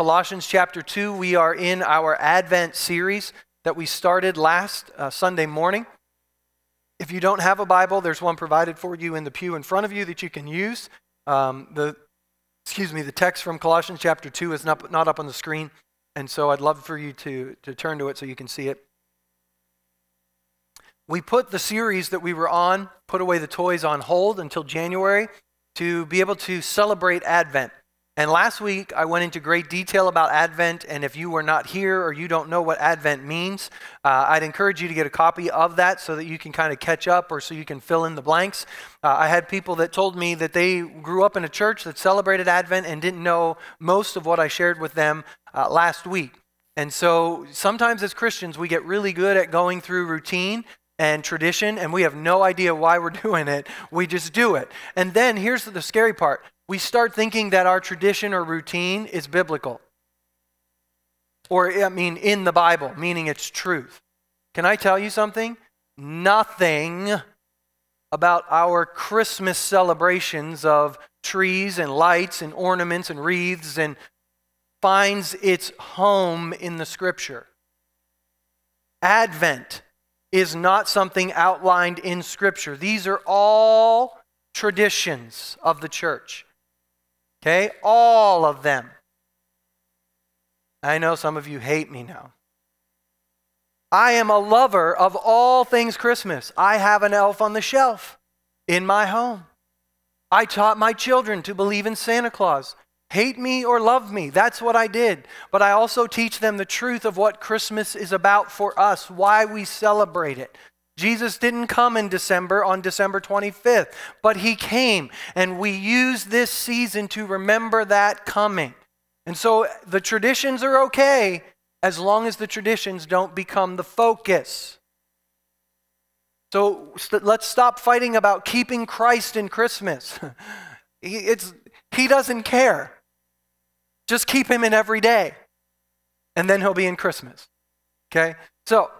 Colossians chapter 2. We are in our Advent series that we started last uh, Sunday morning. If you don't have a Bible, there's one provided for you in the pew in front of you that you can use. Um, the excuse me, the text from Colossians chapter 2 is not, not up on the screen, and so I'd love for you to, to turn to it so you can see it. We put the series that we were on, Put Away the Toys, on hold until January to be able to celebrate Advent. And last week, I went into great detail about Advent. And if you were not here or you don't know what Advent means, uh, I'd encourage you to get a copy of that so that you can kind of catch up or so you can fill in the blanks. Uh, I had people that told me that they grew up in a church that celebrated Advent and didn't know most of what I shared with them uh, last week. And so sometimes as Christians, we get really good at going through routine and tradition, and we have no idea why we're doing it. We just do it. And then here's the scary part we start thinking that our tradition or routine is biblical. Or, I mean, in the Bible, meaning it's truth. Can I tell you something? Nothing about our Christmas celebrations of trees and lights and ornaments and wreaths and finds its home in the scripture. Advent is not something outlined in Scripture. These are all traditions of the church. Okay? All of them. I know some of you hate me now. I am a lover of all things Christmas. I have an elf on the shelf in my home. I taught my children to believe in Santa Claus. Hate me or love me. That's what I did. But I also teach them the truth of what Christmas is about for us, why we celebrate it. Jesus didn't come in December on December 25th, but he came, and we use this season to remember that coming. And so the traditions are okay as long as the traditions don't become the focus. So let let's stop fighting about keeping Christ in Christmas. it's, he doesn't care. Just keep him in every day, and then he'll be in Christmas. Okay? So,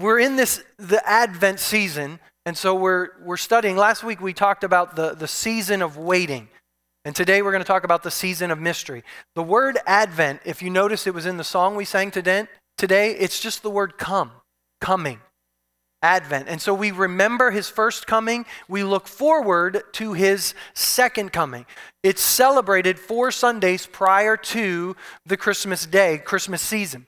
we're in this the Advent season, and so we're we're studying. Last week we talked about the, the season of waiting. And today we're going to talk about the season of mystery. The word Advent, if you notice it was in the song we sang today, today it's just the word come, coming. Advent. And so we remember his first coming, we look forward to his second coming. It's celebrated four Sundays prior to the Christmas day, Christmas season.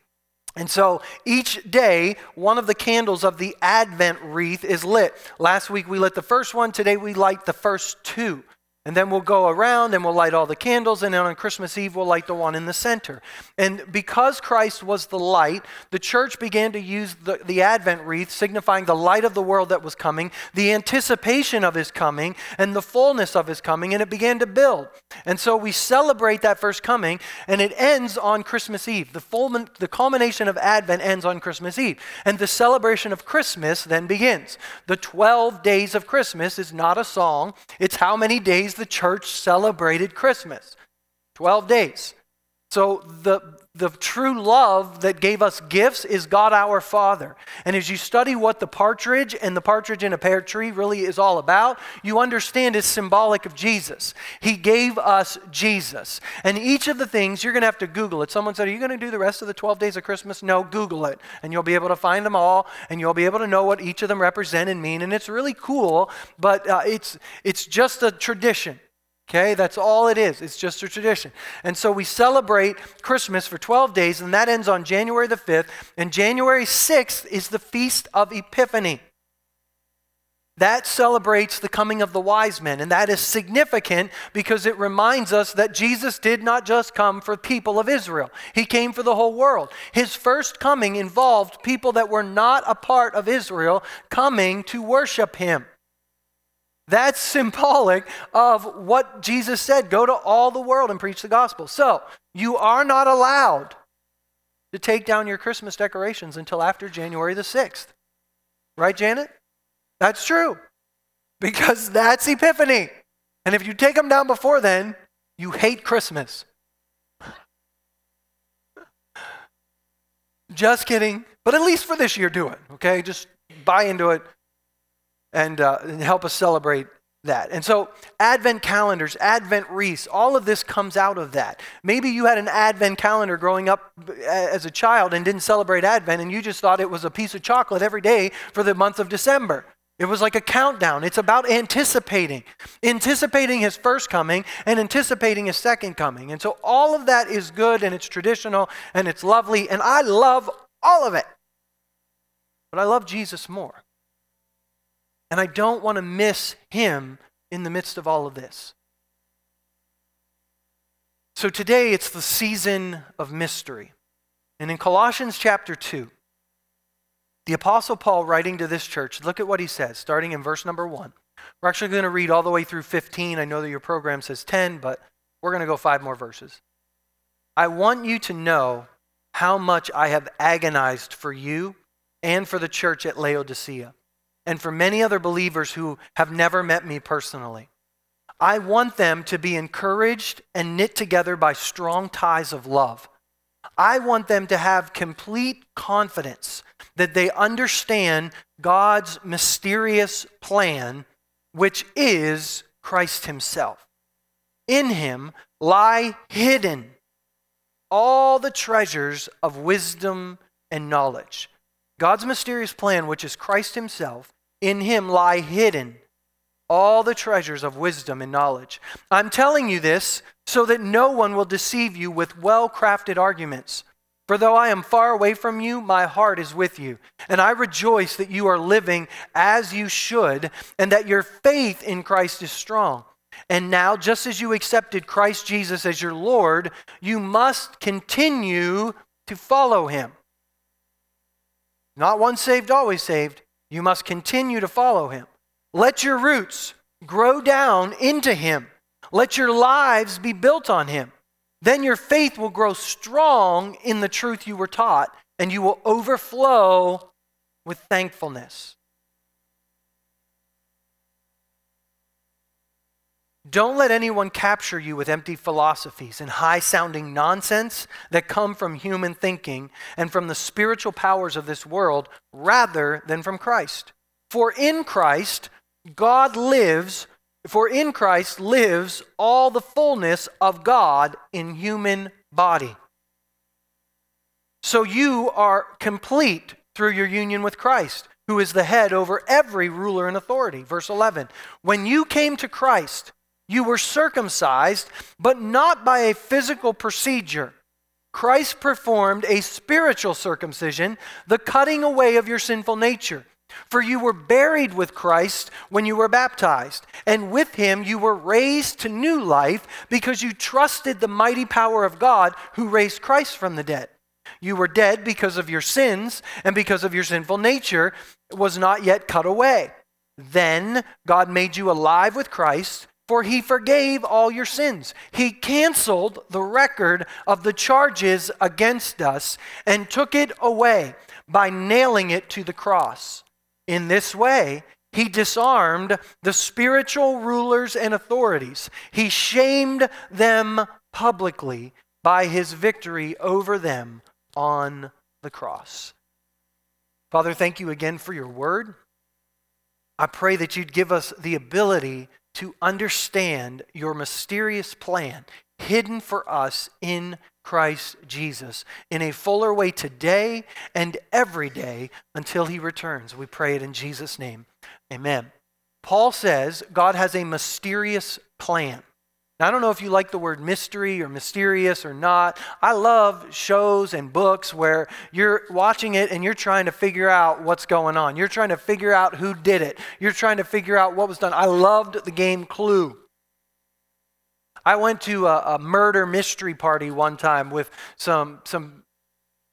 And so each day, one of the candles of the Advent wreath is lit. Last week we lit the first one, today we light the first two. And then we'll go around and we'll light all the candles, and then on Christmas Eve, we'll light the one in the center. And because Christ was the light, the church began to use the, the Advent wreath, signifying the light of the world that was coming, the anticipation of his coming, and the fullness of his coming, and it began to build. And so we celebrate that first coming, and it ends on Christmas Eve. The, full, the culmination of Advent ends on Christmas Eve. And the celebration of Christmas then begins. The 12 days of Christmas is not a song, it's how many days days the church celebrated Christmas 12 days. So the, the true love that gave us gifts is God our Father. And as you study what the partridge and the partridge in a pear tree really is all about, you understand it's symbolic of Jesus. He gave us Jesus. And each of the things, you're going to have to Google it. Someone said, Are you going to do the rest of the 12 days of Christmas? No, Google it. And you'll be able to find them all, and you'll be able to know what each of them represent and mean. And it's really cool, but uh, it's, it's just a tradition. Okay, that's all it is. It's just a tradition. And so we celebrate Christmas for 12 days, and that ends on January the 5th. And January 6th is the Feast of Epiphany. That celebrates the coming of the wise men, and that is significant because it reminds us that Jesus did not just come for people of Israel, He came for the whole world. His first coming involved people that were not a part of Israel coming to worship Him. That's symbolic of what Jesus said go to all the world and preach the gospel. So, you are not allowed to take down your Christmas decorations until after January the 6th. Right, Janet? That's true. Because that's Epiphany. And if you take them down before then, you hate Christmas. Just kidding. But at least for this year, do it, okay? Just buy into it and, uh, and help us celebrate that. And so, Advent calendars, Advent wreaths, all of this comes out of that. Maybe you had an Advent calendar growing up as a child and didn't celebrate Advent, and you just thought it was a piece of chocolate every day for the month of December. It was like a countdown. It's about anticipating, anticipating his first coming and anticipating his second coming. And so, all of that is good and it's traditional and it's lovely, and I love all of it. But I love Jesus more. And I don't want to miss him in the midst of all of this. So today it's the season of mystery. And in Colossians chapter 2, the Apostle Paul, writing to this church, look at what he says, starting in verse number 1. We're actually going to read all the way through 15. I know that your program says 10, but we're going to go five more verses. I want you to know how much I have agonized for you and for the church at Laodicea and for many other believers who have never met me personally. I want them to be encouraged and knit together by strong ties of love. I want them to have complete confidence that they understand God's mysterious plan, which is Christ Himself. In Him lie hidden all the treasures of wisdom and knowledge. God's mysterious plan, which is Christ Himself, in Him lie hidden all the treasures of wisdom and knowledge. I'm telling you this so that no one will deceive you with well crafted arguments. For though I am far away from you, my heart is with you. And I rejoice that you are living as you should, and that your faith in Christ is strong. And now, just as you accepted Christ Jesus as your Lord, you must continue to follow him. Not once saved, always saved. You must continue to follow him. Let your roots grow down into him. Let your lives be built on him. Then your faith will grow strong in the truth you were taught, and you will overflow with thankfulness. Don't let anyone capture you with empty philosophies and high sounding nonsense that come from human thinking and from the spiritual powers of this world rather than from Christ. For in Christ, God lives, for in Christ lives all the fullness of God in human body. So you are complete through your union with Christ, who is the head over every ruler and authority. Verse 11 When you came to Christ, you were circumcised, but not by a physical procedure. Christ performed a spiritual circumcision, the cutting away of your sinful nature. For you were buried with Christ when you were baptized, and with him you were raised to new life because you trusted the mighty power of God who raised Christ from the dead. You were dead because of your sins, and because of your sinful nature was not yet cut away. Then God made you alive with Christ for he forgave all your sins. He canceled the record of the charges against us and took it away by nailing it to the cross. In this way, he disarmed the spiritual rulers and authorities. He shamed them publicly by his victory over them on the cross. Father, thank you again for your word. I pray that you'd give us the ability to understand your mysterious plan hidden for us in Christ Jesus in a fuller way today and every day until he returns. We pray it in Jesus' name. Amen. Paul says God has a mysterious plan. Now, I don't know if you like the word mystery or mysterious or not. I love shows and books where you're watching it and you're trying to figure out what's going on. You're trying to figure out who did it. You're trying to figure out what was done. I loved the game Clue. I went to a, a murder mystery party one time with some, some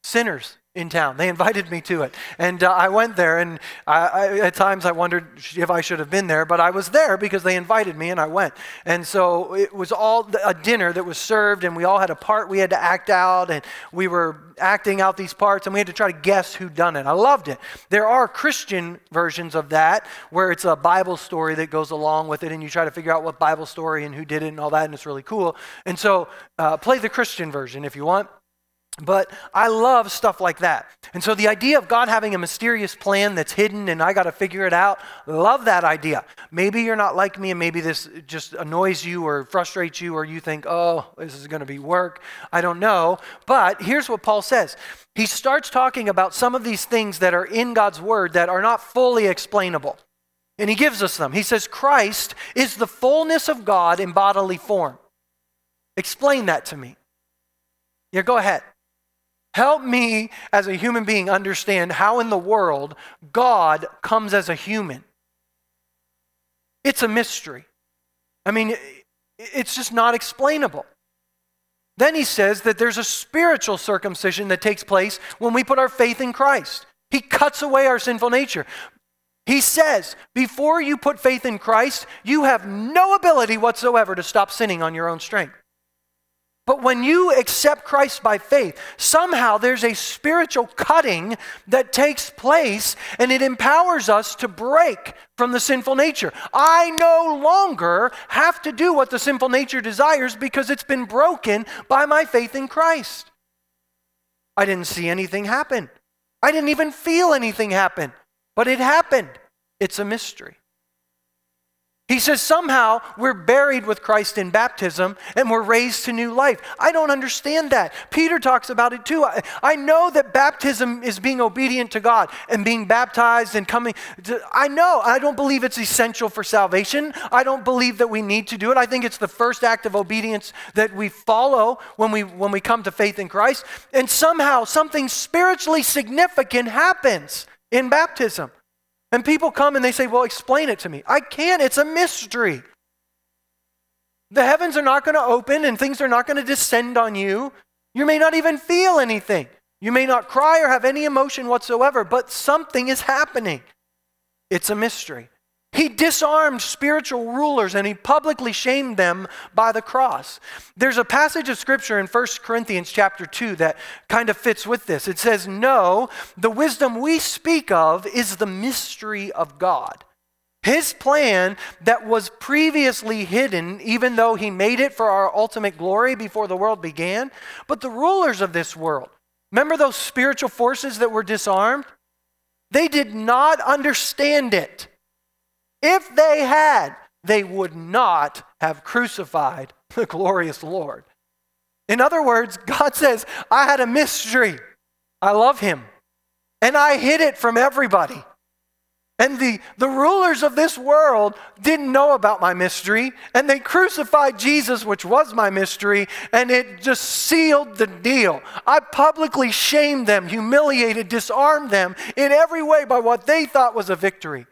sinners in town. They invited me to it. And uh, I went there, and I, I, at times I wondered if I should have been there, but I was there because they invited me, and I went. And so it was all a dinner that was served, and we all had a part we had to act out, and we were acting out these parts, and we had to try to guess who done it. I loved it. There are Christian versions of that where it's a Bible story that goes along with it, and you try to figure out what Bible story and who did it and all that, and it's really cool. And so uh, play the Christian version if you want. But I love stuff like that. And so the idea of God having a mysterious plan that's hidden and I got to figure it out, love that idea. Maybe you're not like me and maybe this just annoys you or frustrates you or you think, oh, this is going to be work. I don't know. But here's what Paul says he starts talking about some of these things that are in God's word that are not fully explainable. And he gives us them. He says, Christ is the fullness of God in bodily form. Explain that to me. Yeah, go ahead. Help me as a human being understand how in the world God comes as a human. It's a mystery. I mean, it's just not explainable. Then he says that there's a spiritual circumcision that takes place when we put our faith in Christ. He cuts away our sinful nature. He says, before you put faith in Christ, you have no ability whatsoever to stop sinning on your own strength. But when you accept Christ by faith, somehow there's a spiritual cutting that takes place and it empowers us to break from the sinful nature. I no longer have to do what the sinful nature desires because it's been broken by my faith in Christ. I didn't see anything happen. I didn't even feel anything happen, but it happened. It's a mystery. He says somehow we're buried with Christ in baptism and we're raised to new life. I don't understand that. Peter talks about it too. I, I know that baptism is being obedient to God and being baptized and coming. To, I know. I don't believe it's essential for salvation. I don't believe that we need to do it. I think it's the first act of obedience that we follow when we when we come to faith in Christ. And somehow something spiritually significant happens in baptism. And people come and they say, Well, explain it to me. I can't, it's a mystery. The heavens are not going to open and things are not going to descend on you. You may not even feel anything. You may not cry or have any emotion whatsoever, but something is happening. It's a mystery. He disarmed spiritual rulers and he publicly shamed them by the cross. There's a passage of scripture in 1 Corinthians chapter 2 that kind of fits with this. It says, No, the wisdom we speak of is the mystery of God. His plan that was previously hidden, even though he made it for our ultimate glory before the world began. But the rulers of this world, remember those spiritual forces that were disarmed? They did not understand it. If they had, they would not have crucified the glorious Lord. In other words, God says, I had a mystery. I love him. And I hid it from everybody. And the, the rulers of this world didn't know about my mystery, and they crucified Jesus, which was my mystery, and it just sealed the deal. I publicly shamed them, humiliated, disarmed them in every way by what they thought was a victory.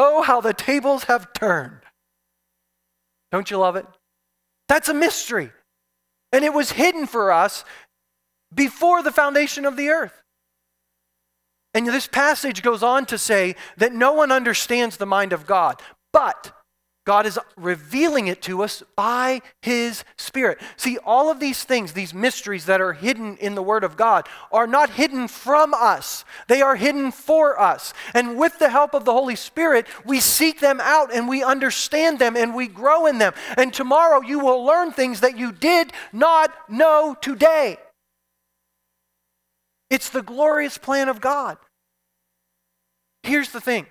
Oh, how the tables have turned. Don't you love it? That's a mystery. And it was hidden for us before the foundation of the earth. And this passage goes on to say that no one understands the mind of God, but God is revealing it to us by His Spirit. See, all of these things, these mysteries that are hidden in the Word of God, are not hidden from us, they are hidden for us. And with the help of the Holy Spirit, we seek them out and we understand them and we grow in them. And tomorrow you will learn things that you did not know today. It's the glorious plan of God. Here's the thing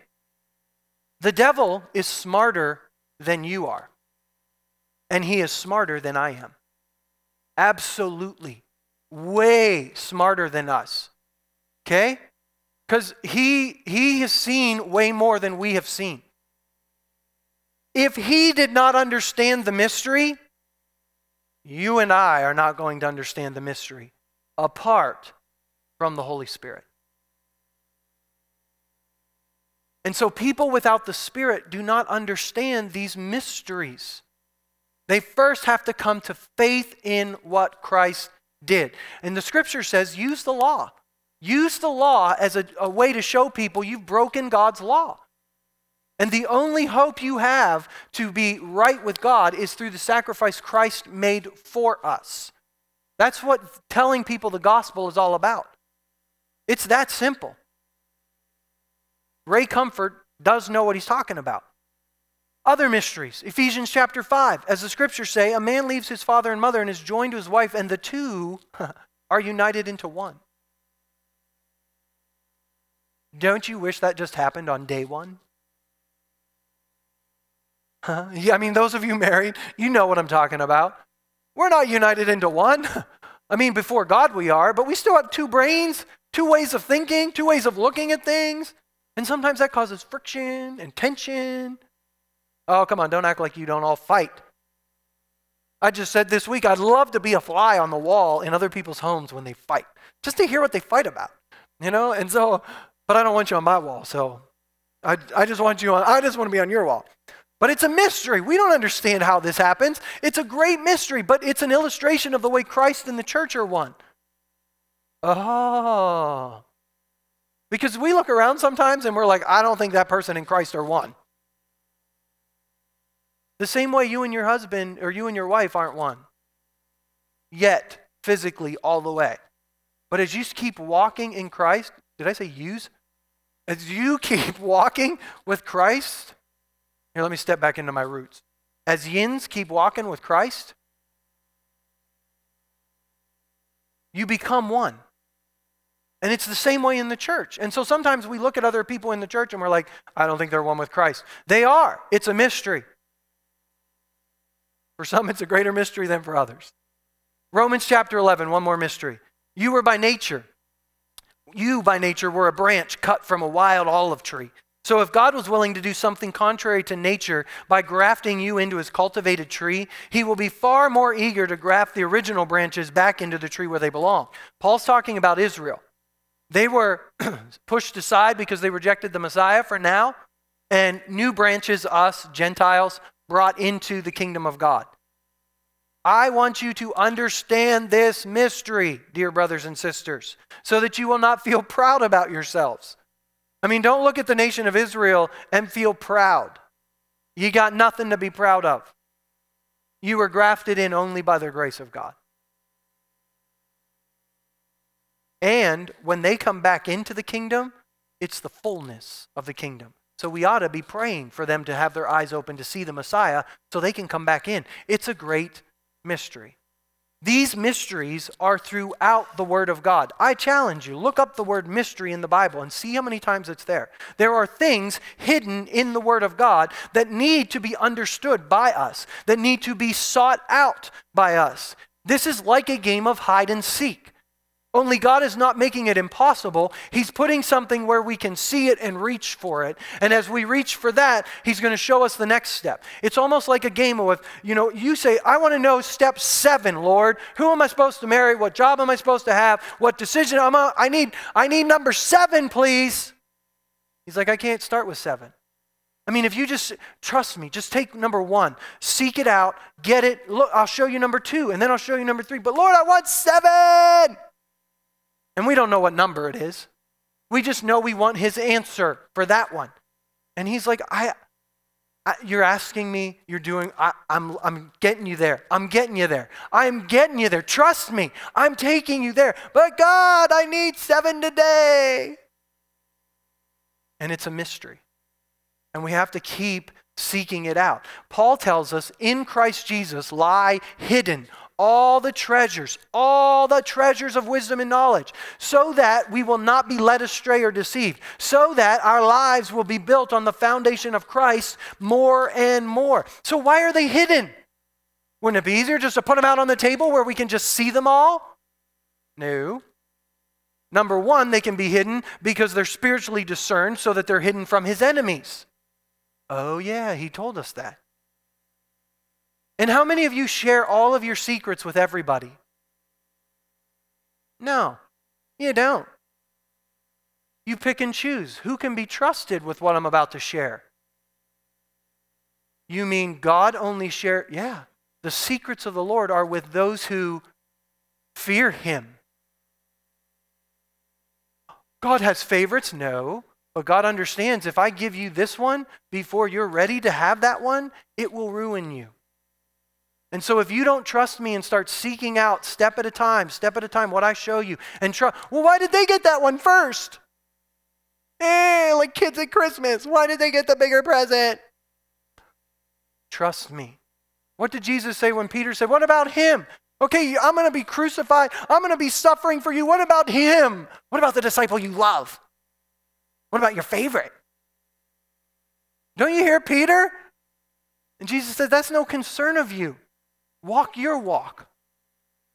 the devil is smarter than you are. And he is smarter than I am. Absolutely. Way smarter than us. Okay? Because he, he has seen way more than we have seen. If he did not understand the mystery, you and I are not going to understand the mystery apart from the Holy Spirit. And so people without the Spirit do not understand these mysteries. They first have to come to faith in what Christ did. And the scripture says use the law. Use the law as a, a, way to show people you've broken God's law. And the only hope you have to be right with God is through the sacrifice Christ made for us. That's what telling people the gospel is all about. It's that simple. Ray Comfort does know what he's talking about. Other mysteries, Ephesians chapter 5, as the scriptures say, a man leaves his father and mother and is joined to his wife, and the two are united into one. Don't you wish that just happened on day one? Huh? Yeah, I mean, those of you married, you know what I'm talking about. We're not united into one. I mean, before God we are, but we still have two brains, two ways of thinking, two ways of looking at things. And sometimes that causes friction and tension. Oh, come on, don't act like you don't all fight. I just said this week, I'd love to be a fly on the wall in other people's homes when they fight, just to hear what they fight about, you know? And so, but I don't want you on my wall, so I, I just want you on, I just want to be on your wall. But it's a mystery. We don't understand how this happens. It's a great mystery, but it's an illustration of the way Christ and the church are one. Oh. Because we look around sometimes and we're like, I don't think that person and Christ are one. The same way you and your husband or you and your wife aren't one. Yet, physically, all the way. But as you keep walking in Christ, did I say use? As you keep walking with Christ, here, let me step back into my roots. As yins keep walking with Christ, you become one. And it's the same way in the church. And so sometimes we look at other people in the church and we're like, I don't think they're one with Christ. They are. It's a mystery. For some, it's a greater mystery than for others. Romans chapter 11, one more mystery. You were by nature, you by nature were a branch cut from a wild olive tree. So if God was willing to do something contrary to nature by grafting you into his cultivated tree, he will be far more eager to graft the original branches back into the tree where they belong. Paul's talking about Israel. They were pushed aside because they rejected the Messiah for now, and new branches, us, Gentiles, brought into the kingdom of God. I want you to understand this mystery, dear brothers and sisters, so that you will not feel proud about yourselves. I mean, don't look at the nation of Israel and feel proud. You got nothing to be proud of. You were grafted in only by the grace of God. And when they come back into the kingdom, it's the fullness of the kingdom. So we ought to be praying for them to have their eyes open to see the Messiah so they can come back in. It's a great mystery. These mysteries are throughout the Word of God. I challenge you, look up the word mystery in the Bible and see how many times it's there. There are things hidden in the Word of God that need to be understood by us, that need to be sought out by us. This is like a game of hide and seek. Only God is not making it impossible. He's putting something where we can see it and reach for it. And as we reach for that, He's going to show us the next step. It's almost like a game of, you know, you say, I want to know step seven, Lord. Who am I supposed to marry? What job am I supposed to have? What decision am I? I need, I need number seven, please. He's like, I can't start with seven. I mean, if you just trust me, just take number one, seek it out, get it. Look, I'll show you number two, and then I'll show you number three. But Lord, I want seven. And we don't know what number it is. We just know we want his answer for that one. And he's like, I, I you're asking me, you're doing, I, I'm, I'm getting you there. I'm getting you there. I'm getting you there. Trust me. I'm taking you there. But God, I need seven today. And it's a mystery. And we have to keep seeking it out. Paul tells us in Christ Jesus lie hidden all the treasures, all the treasures of wisdom and knowledge, so that we will not be led astray or deceived, so that our lives will be built on the foundation of Christ more and more. So, why are they hidden? Wouldn't it be easier just to put them out on the table where we can just see them all? No. Number one, they can be hidden because they're spiritually discerned so that they're hidden from his enemies. Oh, yeah, he told us that. And how many of you share all of your secrets with everybody? No, you don't. You pick and choose who can be trusted with what I'm about to share. You mean God only share? Yeah. The secrets of the Lord are with those who fear him. God has favorites? No. But God understands if I give you this one before you're ready to have that one, it will ruin you. And so if you don't trust me and start seeking out step at a time, step at a time what I show you and trust, well, why did they get that one first? Eh, like kids at Christmas. Why did they get the bigger present? Trust me. What did Jesus say when Peter said, What about him? Okay, I'm going to be crucified. I'm going to be suffering for you. What about him? What about the disciple you love? What about your favorite? Don't you hear Peter? And Jesus said, That's no concern of you. Walk your walk.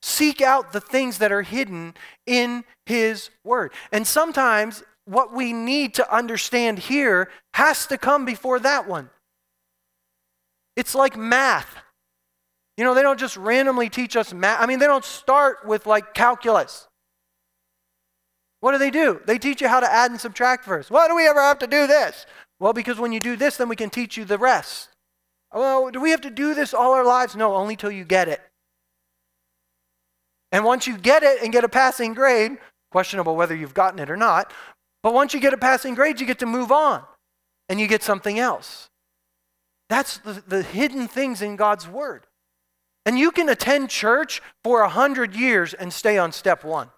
Seek out the things that are hidden in His Word. And sometimes what we need to understand here has to come before that one. It's like math. You know, they don't just randomly teach us math. I mean, they don't start with like calculus. What do they do? They teach you how to add and subtract first. Why do we ever have to do this? Well, because when you do this, then we can teach you the rest. Well, do we have to do this all our lives? No, only till you get it. And once you get it and get a passing grade, questionable whether you've gotten it or not, but once you get a passing grade, you get to move on and you get something else. That's the, the hidden things in God's Word. And you can attend church for a hundred years and stay on step one.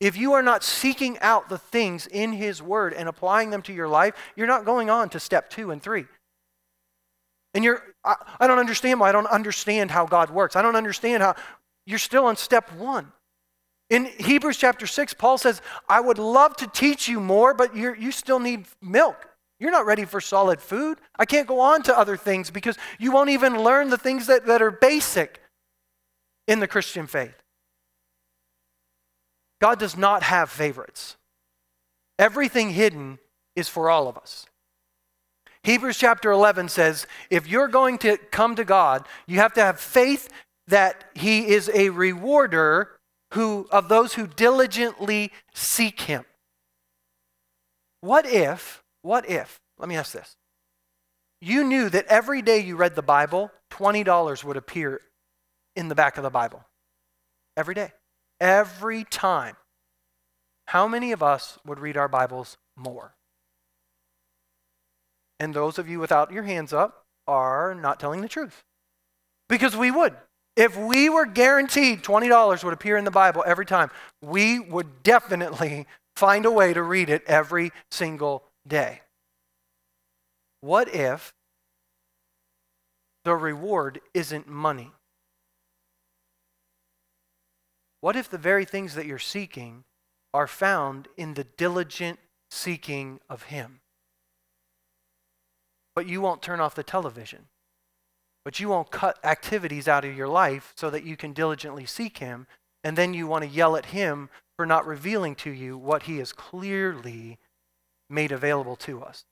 If you are not seeking out the things in His Word and applying them to your life, you're not going on to step two and three. And you're, I, I don't understand why I don't understand how God works. I don't understand how you're still on step one. In Hebrews chapter 6, Paul says, I would love to teach you more, but you you still need milk. You're not ready for solid food. I can't go on to other things because you won't even learn the things that, that are basic in the Christian faith. God does not have favorites. Everything hidden is for all of us. Hebrews chapter 11 says if you're going to come to God, you have to have faith that He is a rewarder who, of those who diligently seek Him. What if, what if, let me ask this. You knew that every day you read the Bible, $20 would appear in the back of the Bible. Every day. Every time. How many of us would read our Bibles more? And those of you without your hands up are not telling the truth. Because we would. If we were guaranteed $20 would appear in the Bible every time, we would definitely find a way to read it every single day. What if the reward isn't money? What if the very things that you're seeking are found in the diligent seeking of Him? But you won't turn off the television. But you won't cut activities out of your life so that you can diligently seek Him. And then you want to yell at Him for not revealing to you what He has clearly made available to us.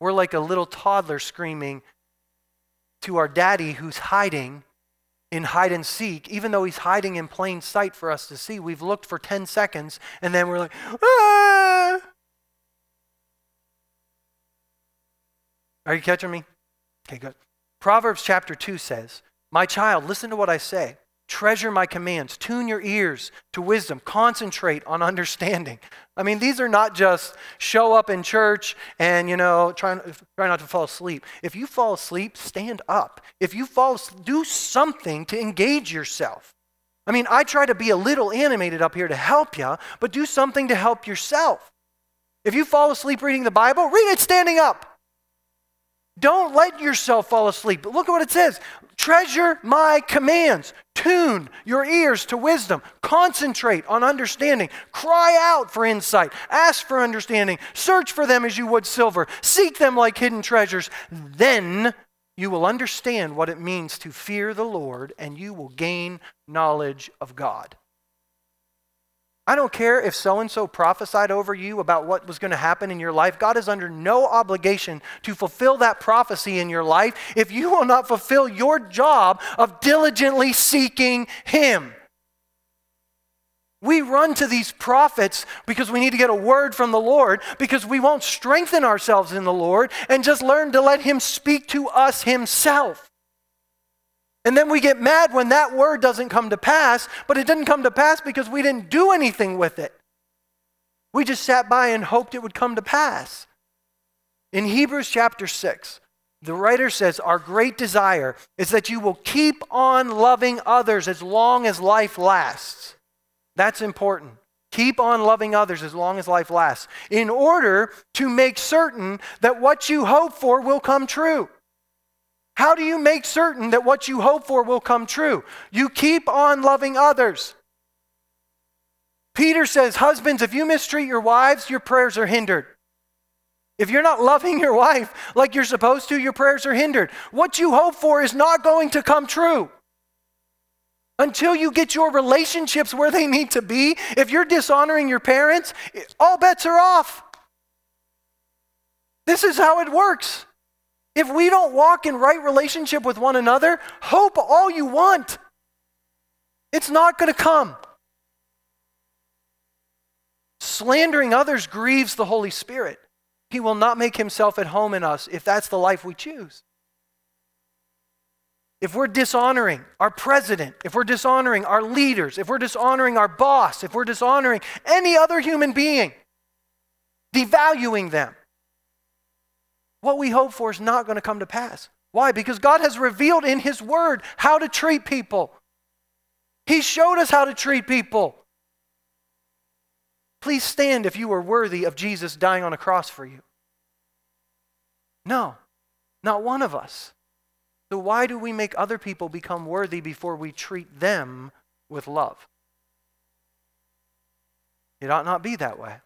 We're like a little toddler screaming to our daddy who's hiding in hide and seek, even though he's hiding in plain sight for us to see. We've looked for 10 seconds and then we're like, ah! Are you catching me? Okay, good. Proverbs chapter 2 says, My child, listen to what I say. Treasure my commands. Tune your ears to wisdom. Concentrate on understanding. I mean, these are not just show up in church and, you know, try, try not to fall asleep. If you fall asleep, stand up. If you fall do something to engage yourself. I mean, I try to be a little animated up here to help you, but do something to help yourself. If you fall asleep reading the Bible, read it standing up. Don't let yourself fall asleep. But look at what it says. Treasure my commands, tune your ears to wisdom, concentrate on understanding, cry out for insight, ask for understanding, search for them as you would silver, seek them like hidden treasures. Then you will understand what it means to fear the Lord and you will gain knowledge of God. I don't care if so and so prophesied over you about what was going to happen in your life. God is under no obligation to fulfill that prophecy in your life if you will not fulfill your job of diligently seeking Him. We run to these prophets because we need to get a word from the Lord because we won't strengthen ourselves in the Lord and just learn to let Him speak to us Himself. And then we get mad when that word doesn't come to pass, but it didn't come to pass because we didn't do anything with it. We just sat by and hoped it would come to pass. In Hebrews chapter 6, the writer says, Our great desire is that you will keep on loving others as long as life lasts. That's important. Keep on loving others as long as life lasts, in order to make certain that what you hope for will come true. How do you make certain that what you hope for will come true? You keep on loving others. Peter says, Husbands, if you mistreat your wives, your prayers are hindered. If you're not loving your wife like you're supposed to, your prayers are hindered. What you hope for is not going to come true. Until you get your relationships where they need to be, if you're dishonoring your parents, all bets are off. This is how it works. If we don't walk in right relationship with one another, hope all you want. It's not going to come. Slandering others grieves the Holy Spirit. He will not make himself at home in us if that's the life we choose. If we're dishonoring our president, if we're dishonoring our leaders, if we're dishonoring our boss, if we're dishonoring any other human being, devaluing them, what we hope for is not going to come to pass. Why? Because God has revealed in His Word how to treat people. He showed us how to treat people. Please stand if you are worthy of Jesus dying on a cross for you. No, not one of us. So, why do we make other people become worthy before we treat them with love? It ought not be that way.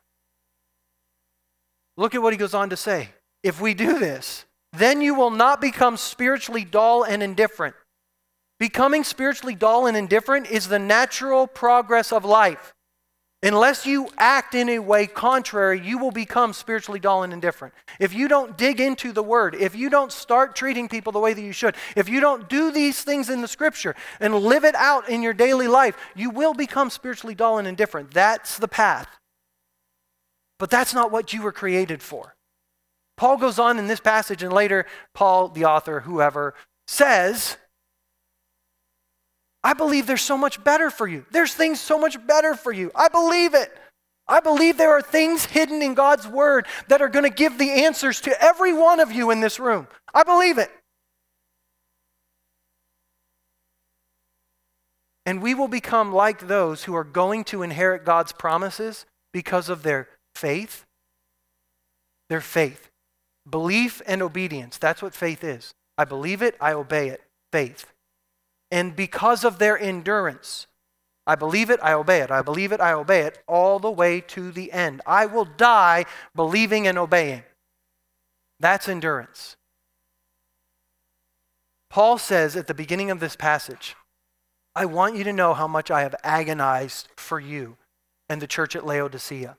Look at what he goes on to say. If we do this, then you will not become spiritually dull and indifferent. Becoming spiritually dull and indifferent is the natural progress of life. Unless you act in a way contrary, you will become spiritually dull and indifferent. If you don't dig into the word, if you don't start treating people the way that you should, if you don't do these things in the scripture and live it out in your daily life, you will become spiritually dull and indifferent. That's the path. But that's not what you were created for. Paul goes on in this passage, and later, Paul, the author, whoever, says, I believe there's so much better for you. There's things so much better for you. I believe it. I believe there are things hidden in God's word that are going to give the answers to every one of you in this room. I believe it. And we will become like those who are going to inherit God's promises because of their faith. Their faith. Belief and obedience. That's what faith is. I believe it, I obey it. Faith and because of their endurance. I believe it, I obey it. I believe it, I obey it, all the way to the end. I will die believing and obeying. That's endurance. Paul says at the beginning of this passage, I want you to know how much I have agonized for you and the church at Laodicea.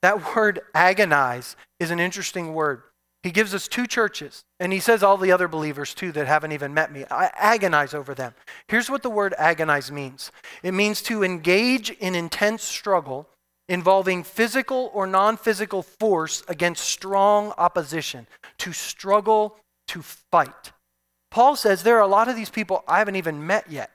That word agonize is an interesting word. He gives us two churches, and he says all the other believers too that haven't even met me. I agonize over them. Here's what the word agonize means it means to engage in intense struggle involving physical or non physical force against strong opposition, to struggle, to fight. Paul says there are a lot of these people I haven't even met yet,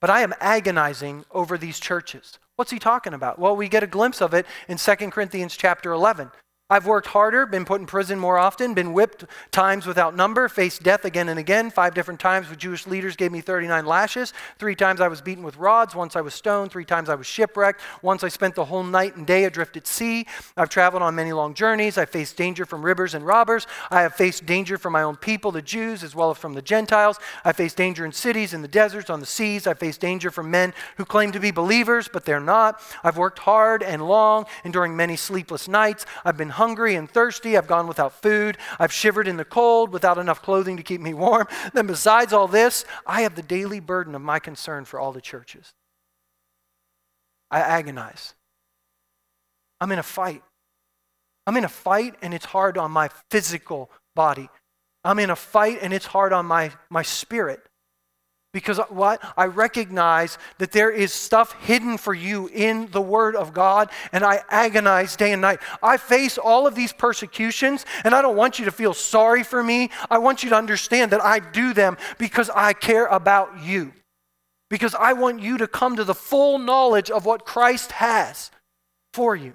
but I am agonizing over these churches. What's he talking about? Well, we get a glimpse of it in 2 Corinthians chapter 11. I've worked harder, been put in prison more often, been whipped times without number, faced death again and again. Five different times with Jewish leaders gave me 39 lashes. Three times I was beaten with rods. Once I was stoned. Three times I was shipwrecked. Once I spent the whole night and day adrift at sea. I've traveled on many long journeys. I faced danger from rivers and robbers. I have faced danger from my own people, the Jews, as well as from the Gentiles. I faced danger in cities, in the deserts, on the seas. I faced danger from men who claim to be believers, but they're not. I've worked hard and long, enduring many sleepless nights. I've been hungry and thirsty. I've gone without food. I've shivered in the cold without enough clothing to keep me warm. Then, besides all this, I have the daily burden of my concern for all the churches. I agonize. I'm in a fight. I'm in a fight, and it's hard on my physical body. I'm in a fight, and it's hard on my, my spirit. Because what? I recognize that there is stuff hidden for you in the Word of God, and I agonize day and night. I face all of these persecutions, and I don't want you to feel sorry for me. I want you to understand that I do them because I care about you. Because I want you to come to the full knowledge of what Christ has for you.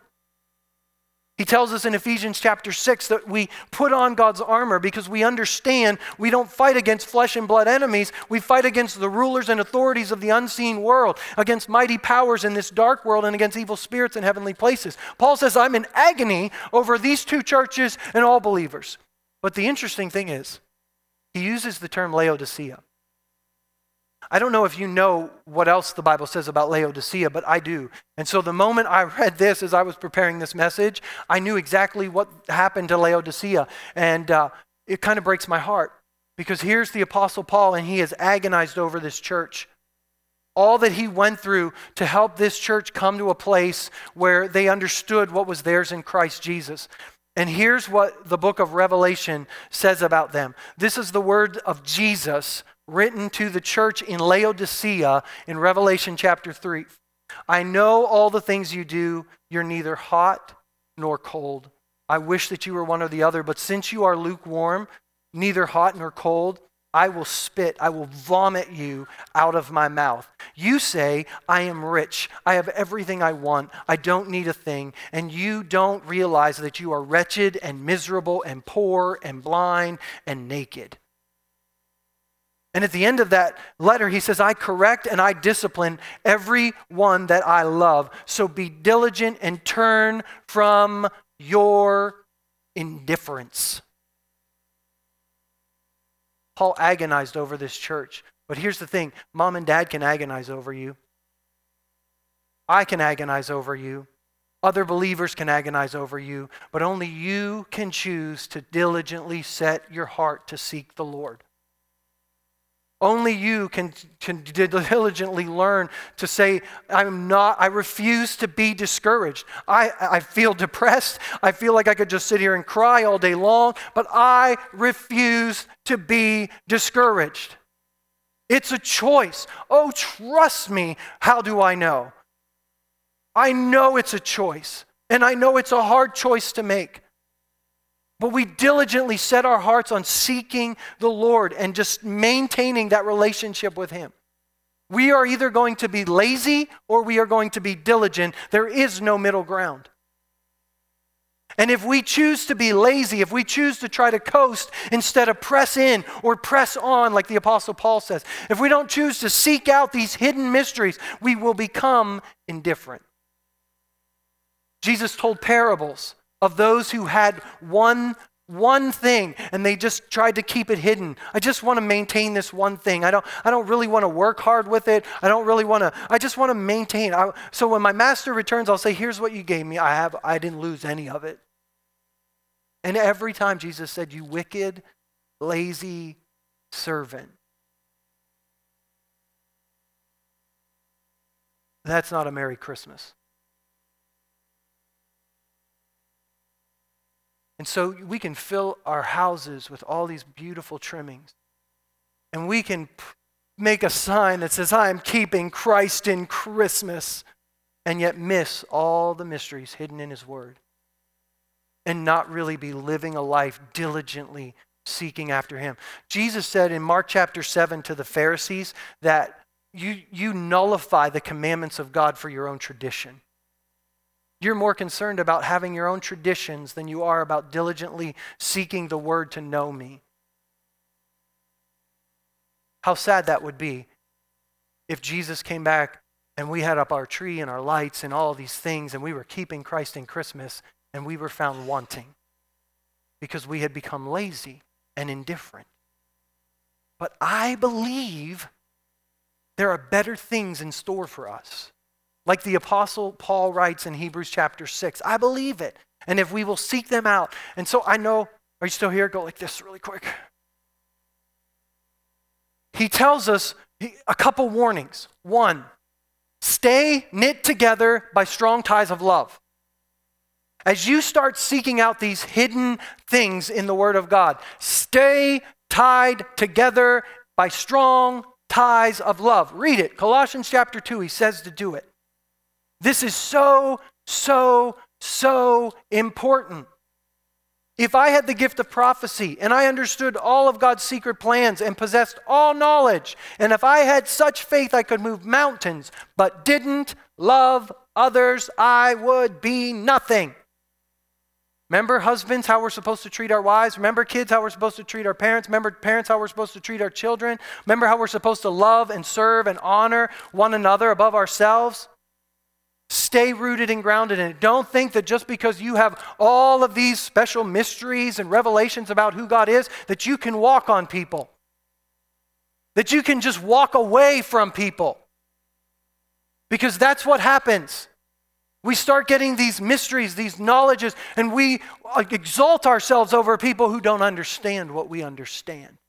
He tells us in Ephesians chapter 6 that we put on God's armor because we understand we don't fight against flesh and blood enemies. We fight against the rulers and authorities of the unseen world, against mighty powers in this dark world, and against evil spirits in heavenly places. Paul says, I'm in agony over these two churches and all believers. But the interesting thing is, he uses the term Laodicea. I don't know if you know what else the Bible says about Laodicea, but I do. And so the moment I read this as I was preparing this message, I knew exactly what happened to Laodicea. And uh, it kind of breaks my heart because here's the Apostle Paul, and he has agonized over this church. All that he went through to help this church come to a place where they understood what was theirs in Christ Jesus. And here's what the book of Revelation says about them. This is the word of Jesus written to the church in Laodicea in Revelation chapter 3. I know all the things you do. You're neither hot nor cold. I wish that you were one or the other, but since you are lukewarm, neither hot nor cold, I will spit, I will vomit you out of my mouth. You say, I am rich, I have everything I want, I don't need a thing, and you don't realize that you are wretched and miserable and poor and blind and naked. And at the end of that letter, he says, I correct and I discipline every one that I love. So be diligent and turn from your indifference. Paul agonized over this church. But here's the thing mom and dad can agonize over you. I can agonize over you. Other believers can agonize over you. But only you can choose to diligently set your heart to seek the Lord. Only you can, can diligently learn to say, I'm not, I refuse to be discouraged. I, I feel depressed. I feel like I could just sit here and cry all day long, but I refuse to be discouraged. It's a choice. Oh, trust me. How do I know? I know it's a choice, and I know it's a hard choice to make. But we diligently set our hearts on seeking the Lord and just maintaining that relationship with Him. We are either going to be lazy or we are going to be diligent. There is no middle ground. And if we choose to be lazy, if we choose to try to coast instead of press in or press on, like the Apostle Paul says, if we don't choose to seek out these hidden mysteries, we will become indifferent. Jesus told parables of those who had one one thing and they just tried to keep it hidden. I just want to maintain this one thing. I don't i don't really want to work hard with it. I don't really want to i just want to maintain. I, so when my master returns i'll say here's what you gave me. I have i didn't lose any of it. And every time jesus said you wicked lazy servant. That's not a merry christmas And so we can fill our houses with all these beautiful trimmings. And we can make a sign that says, I am keeping Christ in Christmas, and yet miss all the mysteries hidden in His Word. And not really be living a life diligently seeking after Him. Jesus said in Mark chapter 7 to the Pharisees that you, you nullify the commandments of God for your own tradition. You're more concerned about having your own traditions than you are about diligently seeking the word to know me. How sad that would be if Jesus came back and we had up our tree and our lights and all these things and we were keeping Christ in Christmas and we were found wanting because we had become lazy and indifferent. But I believe there are better things in store for us. Like the Apostle Paul writes in Hebrews chapter 6. I believe it. And if we will seek them out. And so I know, are you still here? Go like this really quick. He tells us a couple warnings. One, stay knit together by strong ties of love. As you start seeking out these hidden things in the Word of God, stay tied together by strong ties of love. Read it. Colossians chapter 2, he says to do it. This is so, so, so important. If I had the gift of prophecy and I understood all of God's secret plans and possessed all knowledge, and if I had such faith I could move mountains but didn't love others, I would be nothing. Remember, husbands, how we're supposed to treat our wives? Remember, kids, how we're supposed to treat our parents? Remember, parents, how we're supposed to treat our children? Remember how we're supposed to love and serve and honor one another above ourselves? Stay rooted and grounded in it. Don't think that just because you have all of these special mysteries and revelations about who God is, that you can walk on people. That you can just walk away from people. Because that's what happens. We start getting these mysteries, these knowledges, and we uh, exalt ourselves over people who don't understand what we understand.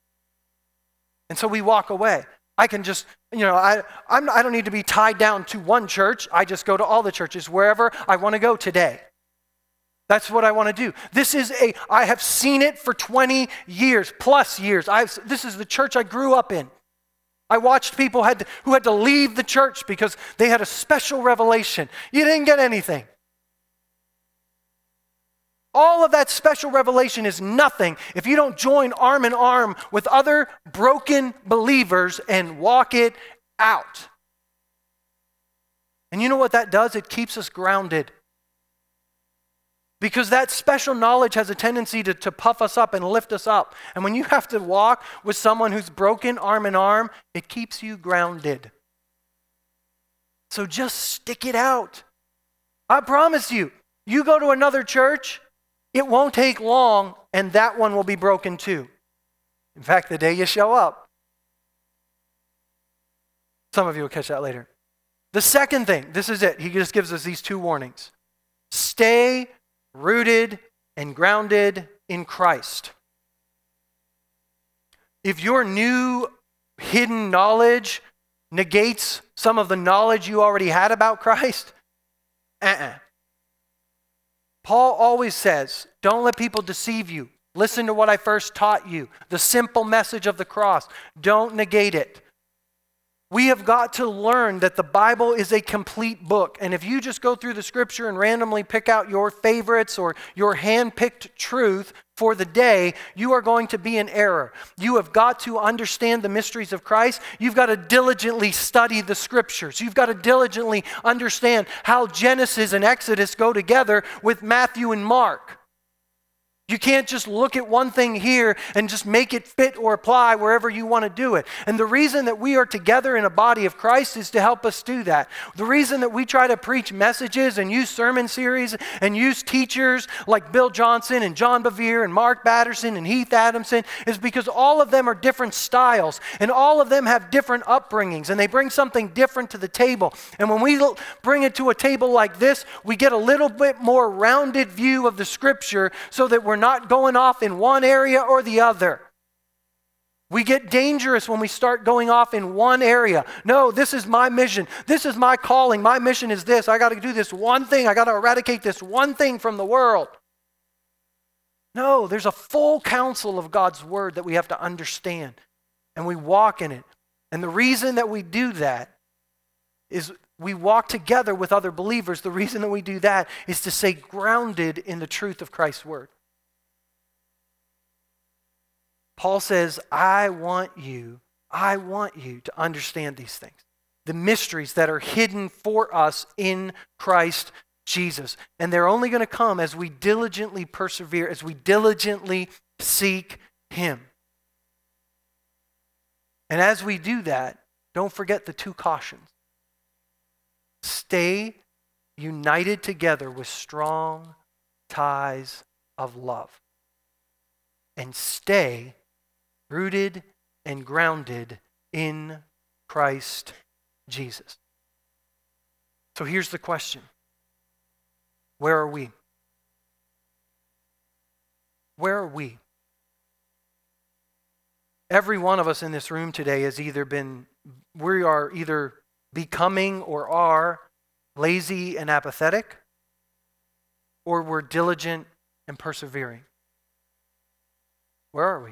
And so we walk away. I can just, you know, I, I'm, I don't need to be tied down to one church. I just go to all the churches wherever I want to go today. That's what I want to do. This is a, I have seen it for 20 years, plus years. I've, this is the church I grew up in. I watched people had to, who had to leave the church because they had a special revelation. You didn't get anything. All of that special revelation is nothing if you don't join arm in arm with other broken believers and walk it out. And you know what that does? It keeps us grounded. Because that special knowledge has a tendency to, to puff us up and lift us up. And when you have to walk with someone who's broken arm in arm, it keeps you grounded. So just stick it out. I promise you, you go to another church, it won't take long, and that one will be broken too. In fact, the day you show up. Some of you will catch that later. The second thing, this is it. He just gives us these two warnings. Stay rooted and grounded in Christ. If your new hidden knowledge negates some of the knowledge you already had about Christ, uh-uh. Paul always says, don't let people deceive you. Listen to what I first taught you the simple message of the cross. Don't negate it. We have got to learn that the Bible is a complete book. And if you just go through the scripture and randomly pick out your favorites or your hand picked truth for the day, you are going to be in error. You have got to understand the mysteries of Christ. You've got to diligently study the scriptures. You've got to diligently understand how Genesis and Exodus go together with Matthew and Mark. You can't just look at one thing here and just make it fit or apply wherever you want to do it. And the reason that we are together in a body of Christ is to help us do that. The reason that we try to preach messages and use sermon series and use teachers like Bill Johnson and John Bevere and Mark Batterson and Heath Adamson is because all of them are different styles and all of them have different upbringings and they bring something different to the table. And when we bring it to a table like this, we get a little bit more rounded view of the scripture so that we're we're not going off in one area or the other. We get dangerous when we start going off in one area. No, this is my mission. This is my calling. My mission is this. I got to do this one thing. I got to eradicate this one thing from the world. No, there's a full counsel of God's word that we have to understand, and we walk in it. And the reason that we do that is we walk together with other believers. The reason that we do that is to stay grounded in the truth of Christ's word. Paul says, I want you, I want you to understand these things. The mysteries that are hidden for us in Christ Jesus. And they're only going to come as we diligently persevere, as we diligently seek Him. And as we do that, don't forget the two cautions. Stay united together with strong ties of love. And stay rooted and grounded in Christ Jesus. So here's the question Where are we? Where are we? Every one of us in this room today has either been, we are either becoming or are lazy and apathetic, or we're diligent and persevering. Where are we?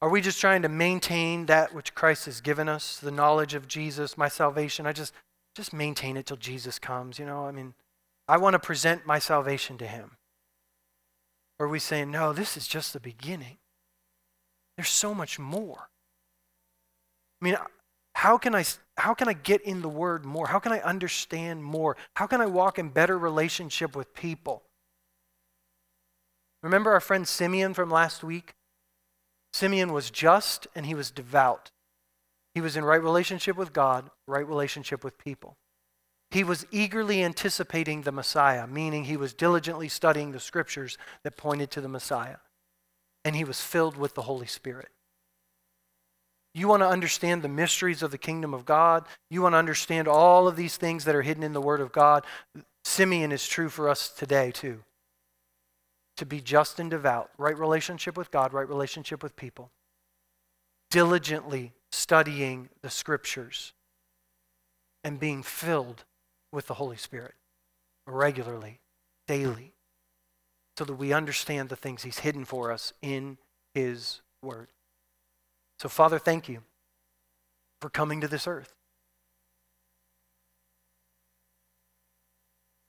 Are we just trying to maintain that which Christ has given us, the knowledge of Jesus, my salvation? I just just maintain it till Jesus comes, you know? I mean, I want to present my salvation to him. Or are we saying, no, this is just the beginning? There's so much more. I mean, how can I how can I get in the word more? How can I understand more? How can I walk in better relationship with people? Remember our friend Simeon from last week? Simeon was just and he was devout. He was in right relationship with God, right relationship with people. He was eagerly anticipating the Messiah, meaning he was diligently studying the scriptures that pointed to the Messiah. And he was filled with the Holy Spirit. You want to understand the mysteries of the kingdom of God. You want to understand all of these things that are hidden in the Word of God. Simeon is true for us today, too. To be just and devout, right relationship with God, right relationship with people. Diligently studying the Scriptures and being filled with the Holy Spirit regularly, daily, so that we understand the things He's hidden for us in His Word. So, Father, thank you for coming to this earth.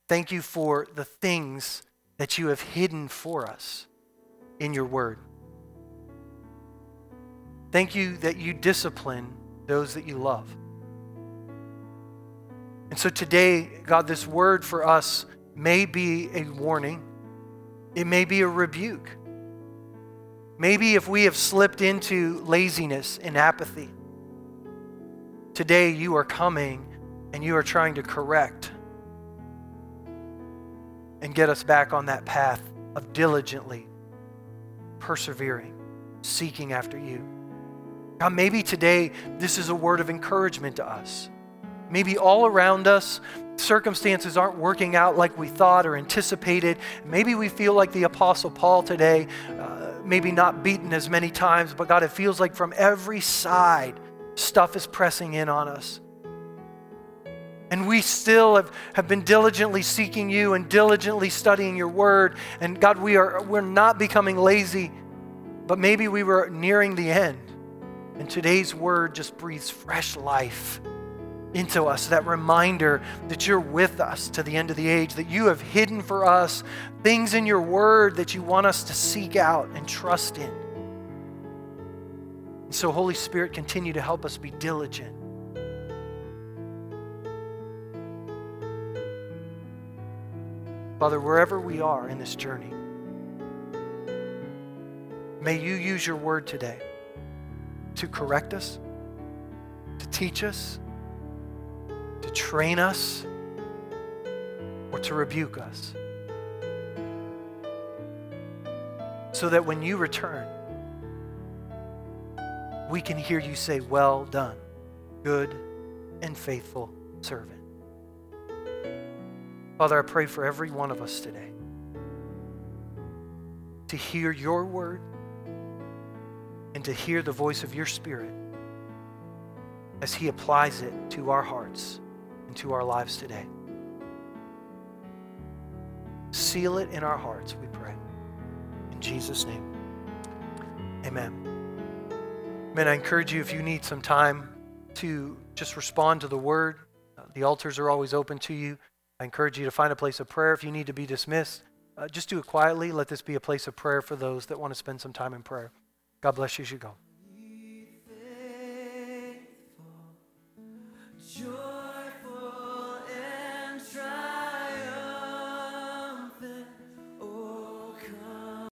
Thank you for the things that you have hidden for us in your word. Thank you that you discipline those that you love. And so today, God, this word for us may be a warning, it may be a rebuke. Maybe if we have slipped into laziness and apathy, today you are coming and you are trying to correct and get us back on that path of diligently persevering, seeking after you. God, maybe today this is a word of encouragement to us. Maybe all around us, circumstances aren't working out like we thought or anticipated. Maybe we feel like the Apostle Paul today. Uh, maybe not beaten as many times, but God, it feels like from every side, stuff is pressing in on us. And we still have, have been diligently seeking you and diligently studying your word. And God, we are we're not becoming lazy, but maybe we were nearing the end. And today's word just breathes fresh life into us, that reminder that you're with us to the end of the age, that you have hidden for us things in your word that you want us to seek out and trust in. And so, Holy Spirit, continue to help us be diligent. Father, wherever we are in this journey, may you use your word today to correct us, to teach us, to train us or to rebuke us. So that when you return, we can hear you say, Well done, good and faithful servant. Father, I pray for every one of us today to hear your word and to hear the voice of your Spirit as He applies it to our hearts and to our lives today. Seal it in our hearts, we pray. In Jesus' name, amen. Man, I encourage you if you need some time to just respond to the word, uh, the altars are always open to you. I encourage you to find a place of prayer if you need to be dismissed. Uh, just do it quietly. Let this be a place of prayer for those that want to spend some time in prayer. God bless you as you go.